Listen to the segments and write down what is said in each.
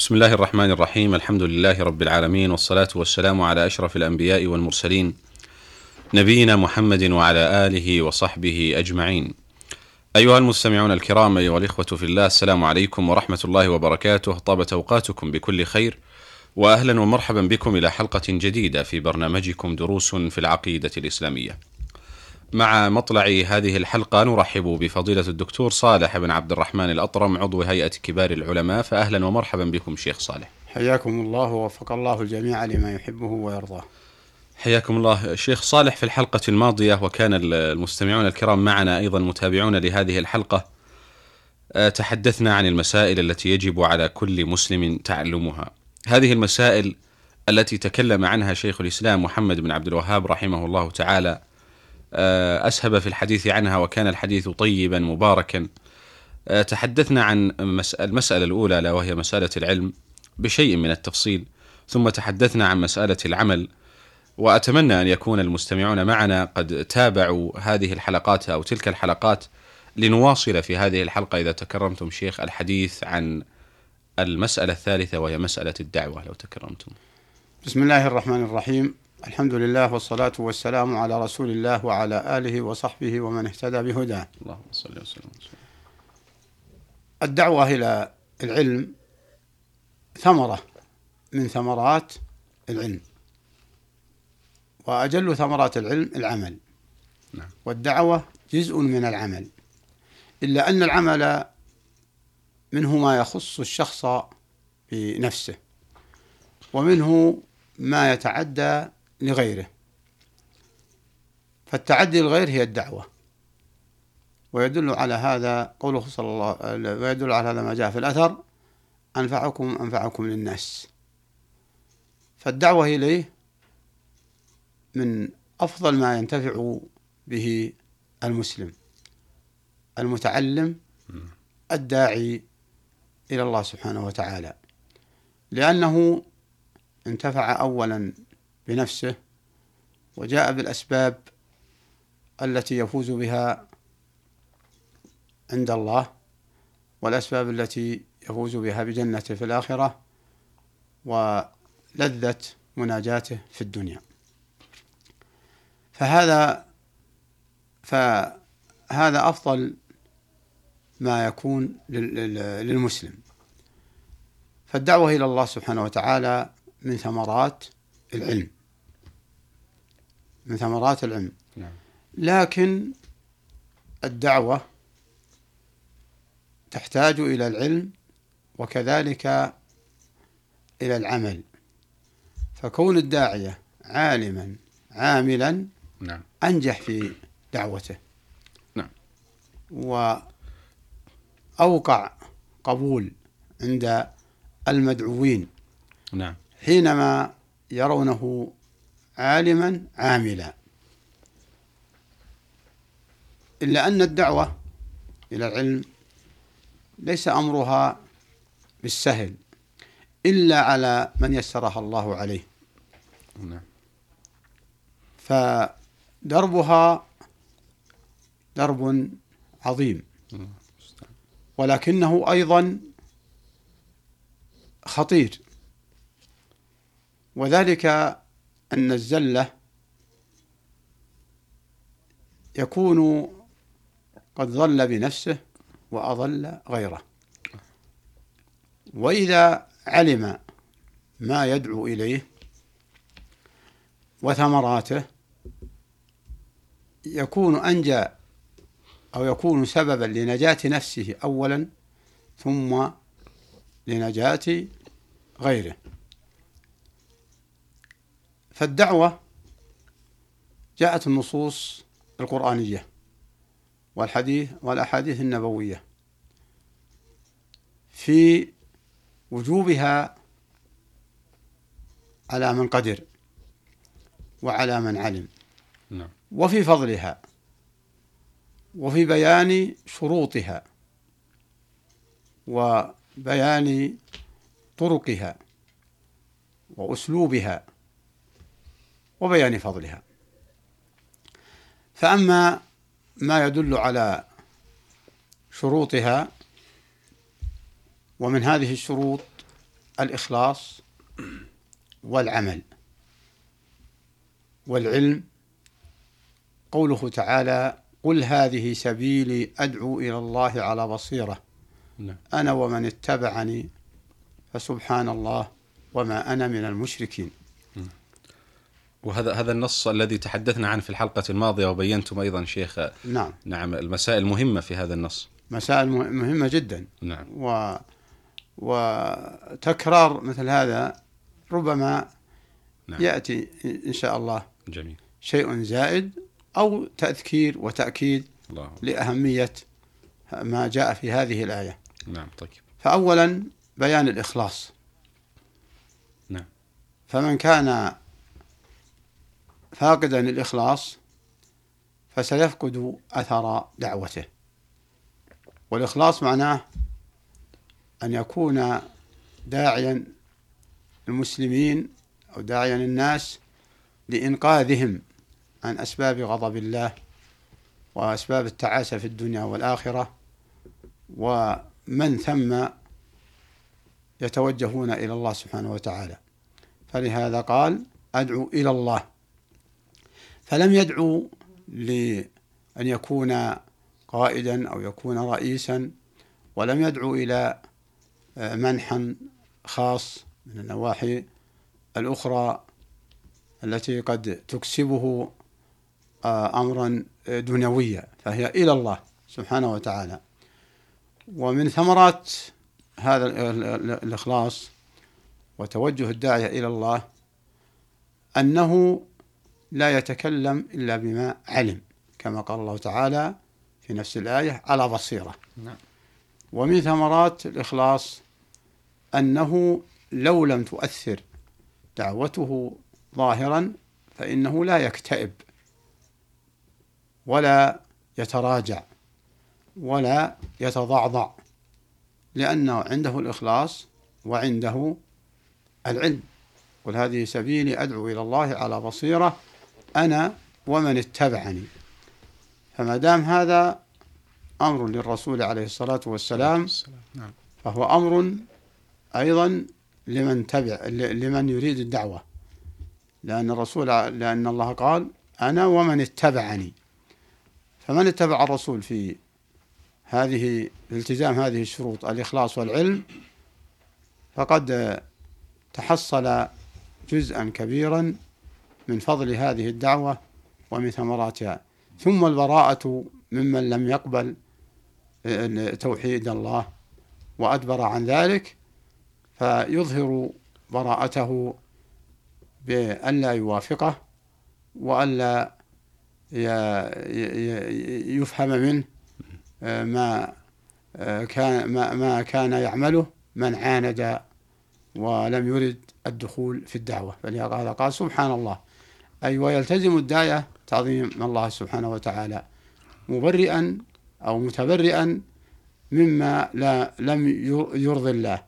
بسم الله الرحمن الرحيم الحمد لله رب العالمين والصلاة والسلام على أشرف الأنبياء والمرسلين نبينا محمد وعلى آله وصحبه أجمعين أيها المستمعون الكرام أيها الإخوة في الله السلام عليكم ورحمة الله وبركاته طابت أوقاتكم بكل خير وأهلا ومرحبا بكم إلى حلقة جديدة في برنامجكم دروس في العقيدة الإسلامية مع مطلع هذه الحلقة نرحب بفضيلة الدكتور صالح بن عبد الرحمن الأطرم عضو هيئة كبار العلماء. فأهلا ومرحبا بكم شيخ صالح. حياكم الله ووفق الله الجميع لما يحبه ويرضاه. حياكم الله شيخ صالح. في الحلقة الماضية وكان المستمعون الكرام معنا أيضا متابعون لهذه الحلقة آه، تحدثنا عن المسائل التي يجب على كل مسلم تعلمها. هذه المسائل التي تكلم عنها شيخ الإسلام محمد بن عبد الوهاب رحمه الله تعالى أسهب في الحديث عنها وكان الحديث طيبا مباركا. آه، تحدثنا عن المسألة الأولى لا وهي مسألة العلم بشيء من التفصيل. ثم تحدثنا عن مسألة العمل وأتمنى أن يكون المستمعون معنا قد تابعوا هذه الحلقات أو تلك الحلقات لنواصل في هذه الحلقة. إذا تكرمتم شيخ الحديث عن المسألة الثالثة وهي مسألة الدعوة لو تكرمتم. بسم الله الرحمن الرحيم. الحمد لله والصلاة والسلام على رسول الله وعلى آله وصحبه ومن اهتدى بهداه اللهم صل وسلم الدعوة إلى العلم ثمرة من ثمرات العلم وأجل ثمرات العلم العمل نعم. والدعوة جزء من العمل إلا أن العمل منه ما يخص الشخص بنفسه ومنه ما يتعدى لغيره. فالتعدي للغير هي الدعوة. ويدل على هذا قوله صلى الله ويدل على هذا ما جاء في الأثر أنفعكم أنفعكم للناس. فالدعوة إليه من أفضل ما ينتفع به المسلم المتعلم الداعي إلى الله سبحانه وتعالى. لأنه انتفع أولا بنفسه وجاء بالأسباب التي يفوز بها عند الله والأسباب التي يفوز بها بجنته في الآخرة ولذة مناجاته في الدنيا. فهذا فهذا أفضل ما يكون للمسلم. فالدعوة إلى الله سبحانه وتعالى من ثمرات العلم. من ثمرات العلم. نعم. لكن الدعوة تحتاج إلى العلم وكذلك إلى العمل. فكون الداعية عالما عاملا نعم. أنجح في دعوته. نعم. وأوقع قبول عند المدعوين. نعم. حينما يرونه عالما عاملا. إلا أن الدعوة إلى العلم ليس أمرها بالسهل إلا على من يسرها الله عليه. نعم. فدربها درب عظيم. ولكنه أيضا خطير. وذلك أن الزلة يكون قد ضل بنفسه وأضل غيره. وإذا علم ما يدعو إليه وثمراته يكون أنجى أو يكون سببا لنجاة نفسه أولا ثم لنجاة غيره. فالدعوة جاءت النصوص القرآنية والحديث والأحاديث النبوية في وجوبها على من قدر وعلى من علم. نعم. وفي فضلها وفي بيان شروطها وبيان طرقها وأسلوبها وبيان فضلها. فأما ما يدل على شروطها ومن هذه الشروط الإخلاص والعمل. والعلم قوله تعالى قل هذه سبيلي أدعو إلى الله على بصيرة. نعم. أنا ومن اتبعني فسبحان الله وما أنا من المشركين. وهذا هذا النص الذي تحدثنا عنه في الحلقة الماضية وبينتم أيضا شيخ. نعم. نعم المسائل المهمة في هذا النص. مسائل مه- مهمة جدا. نعم. و وتكرار مثل هذا ربما نعم. يأتي إن شاء الله جميل. شيء زائد أو تذكير وتأكيد الله. لأهمية ما جاء في هذه الآية. نعم طيب. فأولا بيان الإخلاص. نعم. فمن كان فاقدا الإخلاص فسيفقد أثر دعوته. والإخلاص معناه أن يكون داعيا المسلمين أو داعيا الناس لإنقاذهم عن أسباب غضب الله وأسباب التعاسة في الدنيا والآخرة ومن ثم يتوجهون إلى الله سبحانه وتعالى. فلهذا قال أدعو إلى الله. فلم يدعو لأن يكون قائدا أو يكون رئيسا ولم يدعو إلى آه، منحا خاص من النواحي الأخرى التي قد تكسبه آه، أمرا دنيويا فهي إلى الله سبحانه وتعالى. ومن ثمرات هذا ال- ال- ال- الإخلاص وتوجه الداعية إلى الله أنه لا يتكلم إلا بما علم كما قال الله تعالى في نفس الآية على بصيرة نعم. ومن ثمرات الإخلاص أنه لو لم تؤثر دعوته ظاهرا فإنه لا يكتئب ولا يتراجع ولا يتضعضع لأنه عنده الإخلاص وعنده العلم قل هذه سبيلي أدعو إلى الله على بصيرة أنا ومن اتبعني. فما دام هذا أمر للرسول عليه الصلاة والسلام نعم. فهو أمر أيضا لمن تبع لمن يريد الدعوة. لأن الرسول لأن الله قال أنا ومن اتبعني. فمن اتبع الرسول في هذه التزام هذه الشروط الإخلاص والعلم فقد تحصل جزءا كبيرا من فضل هذه الدعوة ومن ثمراتها. ثم البراءة ممن لم يقبل توحيد الله وأدبر عن ذلك فيظهر براءته بألا يوافقه وألا يفهم منه ما كان ما, ما كان يعمله من عاند ولم يرد الدخول في الدعوة. فلهذا قال سبحان الله. أي ويلتزم الداعية تعظيم الله سبحانه وتعالى مبرئا أو متبرئا مما لا لم يرضي الله.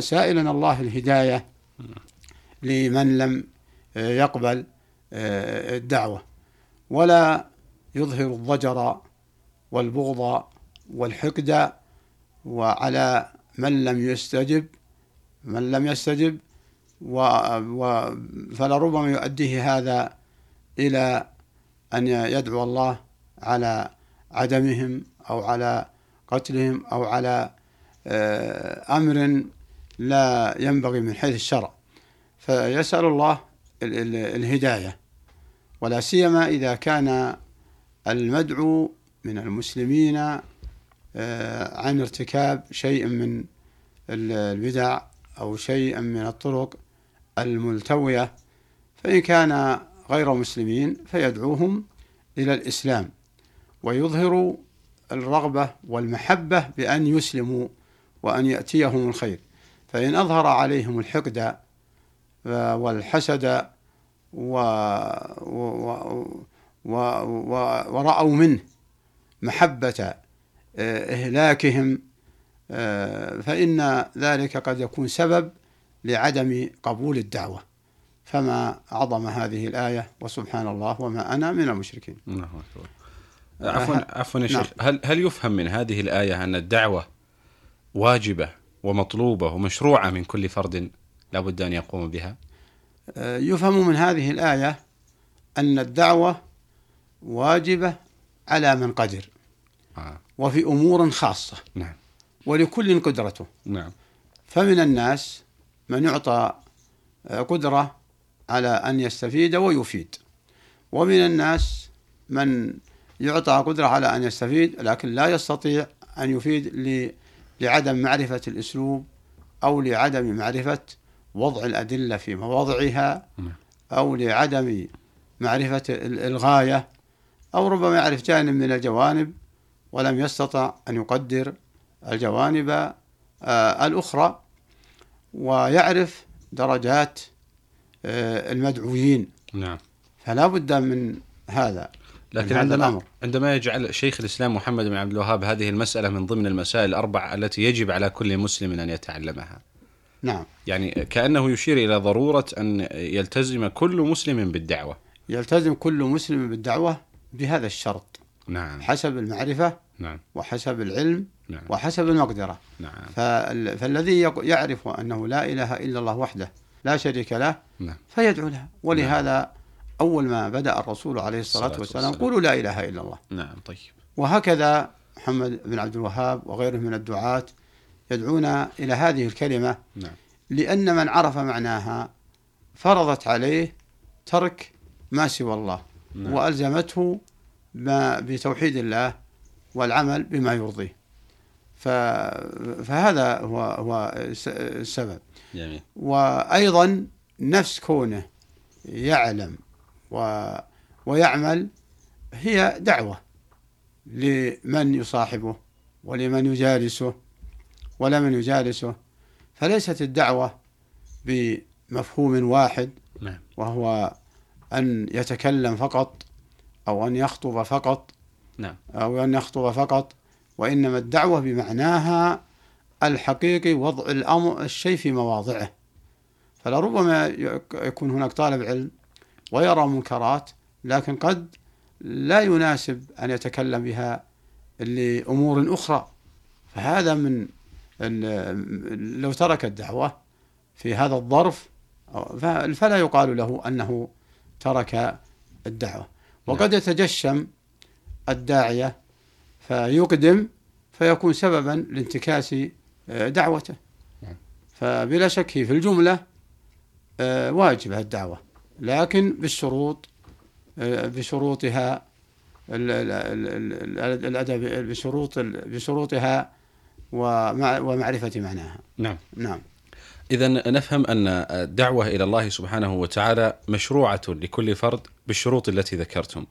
سائلا الله الهداية لمن لم يقبل الدعوة. ولا يظهر الضجر والبغض والحقد وعلى من لم يستجب من لم يستجب و و فلربما يؤديه هذا إلى أن يدعو الله على عدمهم أو على قتلهم أو على أمر لا ينبغي من حيث الشرع. فيسأل الله الهداية ولا سيما إذا كان المدعو من المسلمين عن ارتكاب شيء من البدع أو شيء من الطرق. الملتوية فإن كان غير مسلمين فيدعوهم إلى الإسلام ويظهر الرغبة والمحبة بأن يسلموا وأن يأتيهم الخير. فإن أظهر عليهم الحقد والحسد و و و و ورأوا منه محبة آه، إهلاكهم آه، فإن ذلك قد يكون سبب لعدم قبول الدعوة. فما عظم هذه الآية وسبحان الله وما أنا من المشركين. الله أكبر. عفوا عفوا يا شيخ هل هل يفهم من هذه الآية أن الدعوة واجبة ومطلوبة ومشروعة من كل فرد لا بد أن يقوم بها؟ آه، يفهم من هذه الآية أن الدعوة واجبة على من قدر. آه. وفي أمور خاصة. نعم. ولكل قدرته. نعم. فمن الناس من يعطى آه، قدرة على أن يستفيد ويفيد ومن الناس من يعطى قدرة على أن يستفيد لكن لا يستطيع أن يفيد لعدم معرفة الأسلوب أو لعدم معرفة وضع الأدلة في مواضعها نعم. أو لعدم معرفة ال- الغاية أو ربما يعرف جانب من الجوانب ولم يستطع أن يقدر الجوانب آه، الأخرى ويعرف درجات آه، المدعوين نعم فلا بد من هذا لكن من هذا عندما الأمر. عندما يجعل شيخ الإسلام محمد بن عبد الوهاب هذه المسألة من ضمن المسائل الأربع التي يجب على كل مسلم أن يتعلمها. نعم يعني كأنه يشير إلى ضرورة أن يلتزم كل مسلم بالدعوة. يلتزم كل مسلم بالدعوة بهذا الشرط نعم حسب المعرفة نعم. وحسب العلم نعم. وحسب المقدرة. نعم. فال- فالذي يعرف أنه لا إله إلا الله وحده لا شريك له نعم. فيدعو لها ولهذا أول ما بدأ الرسول عليه الصلاة الصلاة والسلام والسلام. قولوا لا إله إلا الله. نعم طيب. وهكذا محمد بن عبد الوهاب وغيره من الدعاة يدعون إلى هذه الكلمة نعم. لأن من عرف معناها فرضت عليه ترك ما سوى الله. نعم. وألزمته ما بتوحيد الله والعمل بما يرضيه. فهذا هو هو الس- السبب. جميل. وأيضا نفس كونه يعلم و... ويعمل هي دعوة لمن يصاحبه ولمن يجالسه ولمن يجالسه. فليست الدعوة بمفهوم واحد نعم. وهو أن يتكلم فقط أو أن يخطب فقط نعم. أو أن يخطب فقط وإنما الدعوة بمعناها الحقيقي وضع الأمر الشيء في مواضعه. فلربما يك- يكون هناك طالب علم ويرى منكرات لكن قد لا يناسب أن يتكلم بها لأمور أخرى. فهذا من لو ترك الدعوة في هذا الظرف فلا يقال له أنه ترك الدعوة. وقد يتجشم الداعية فيقدم فيكون سببا لانتكاس آه، دعوته. نعم. فبلا شك هي في الجملة آه، واجبة الدعوة. لكن بالشروط آه، بشروطها ال- ال- ال- ال- الأدب بشروط بشروطها ومع ومعرفة معناها. نعم. نعم. إذا نفهم أن الدعوة إلى الله سبحانه وتعالى مشروعة لكل فرد بالشروط التي ذكرتم.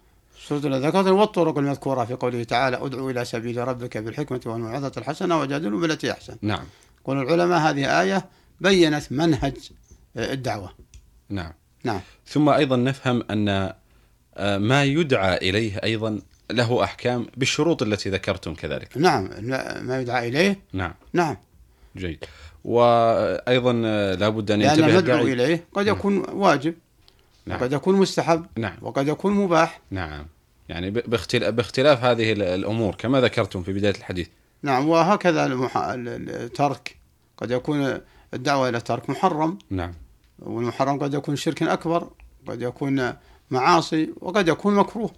التي ذكرت والطرق المذكورة في قوله تعالى أدعو إلى سبيل ربك بالحكمة والموعظة الحسنة وجادلوا بالتي أحسن. نعم. يقول العلماء هذه آية بينت منهج آه، الدعوة. نعم. نعم. ثم أيضا نفهم أن آه، ما يدعى إليه أيضا له أحكام بالشروط التي ذكرتم كذلك. نعم. ما يدعى إليه؟ نعم. نعم. جيد. وأيضا آه، لابد أن لأن ينتبه المدعو الداعي. إليه قد نعم. يكون واجب نعم. وقد يكون مستحب نعم. وقد يكون مباح. نعم. يعني باختلاف هذه ال- الأمور كما ذكرتم في بداية الحديث. نعم وهكذا الترك. قد يكون الدعوة إلى الترك محرم. نعم. والمحرم قد يكون شرك أكبر قد يكون معاصي وقد يكون مكروه.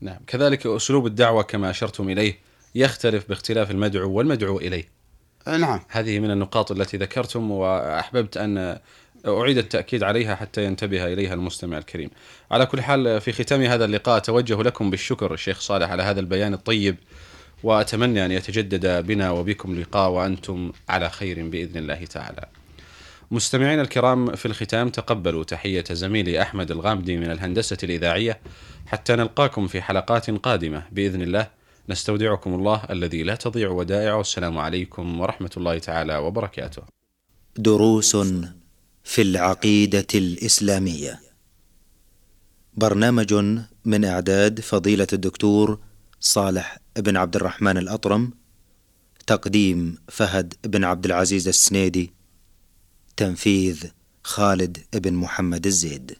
نعم. كذلك أسلوب الدعوة كما أشرتم إليه يختلف باختلاف المدعو والمدعو إليه. آه، نعم. هذه من النقاط التي ذكرتم وأحببت أن أعيد التأكيد عليها حتى ينتبه إليها المستمع الكريم. على كل حال في ختام هذا اللقاء أتوجه لكم بالشكر الشيخ صالح على هذا البيان الطيب وأتمنى أن يتجدد بنا وبكم لقاء وأنتم على خير بإذن الله تعالى. مستمعينا الكرام في الختام تقبلوا تحية زميلي أحمد الغامدي من الهندسة الإذاعية حتى نلقاكم في حلقات قادمة. بإذن الله نستودعكم الله الذي لا تضيع ودائعه. والسلام عليكم ورحمة الله تعالى وبركاته. دروس في العقيدة الإسلامية. برنامج من إعداد فضيلة الدكتور صالح بن عبد الرحمن الأطرم تقديم فهد بن عبد العزيز السنيدي تنفيذ خالد بن محمد الزيد.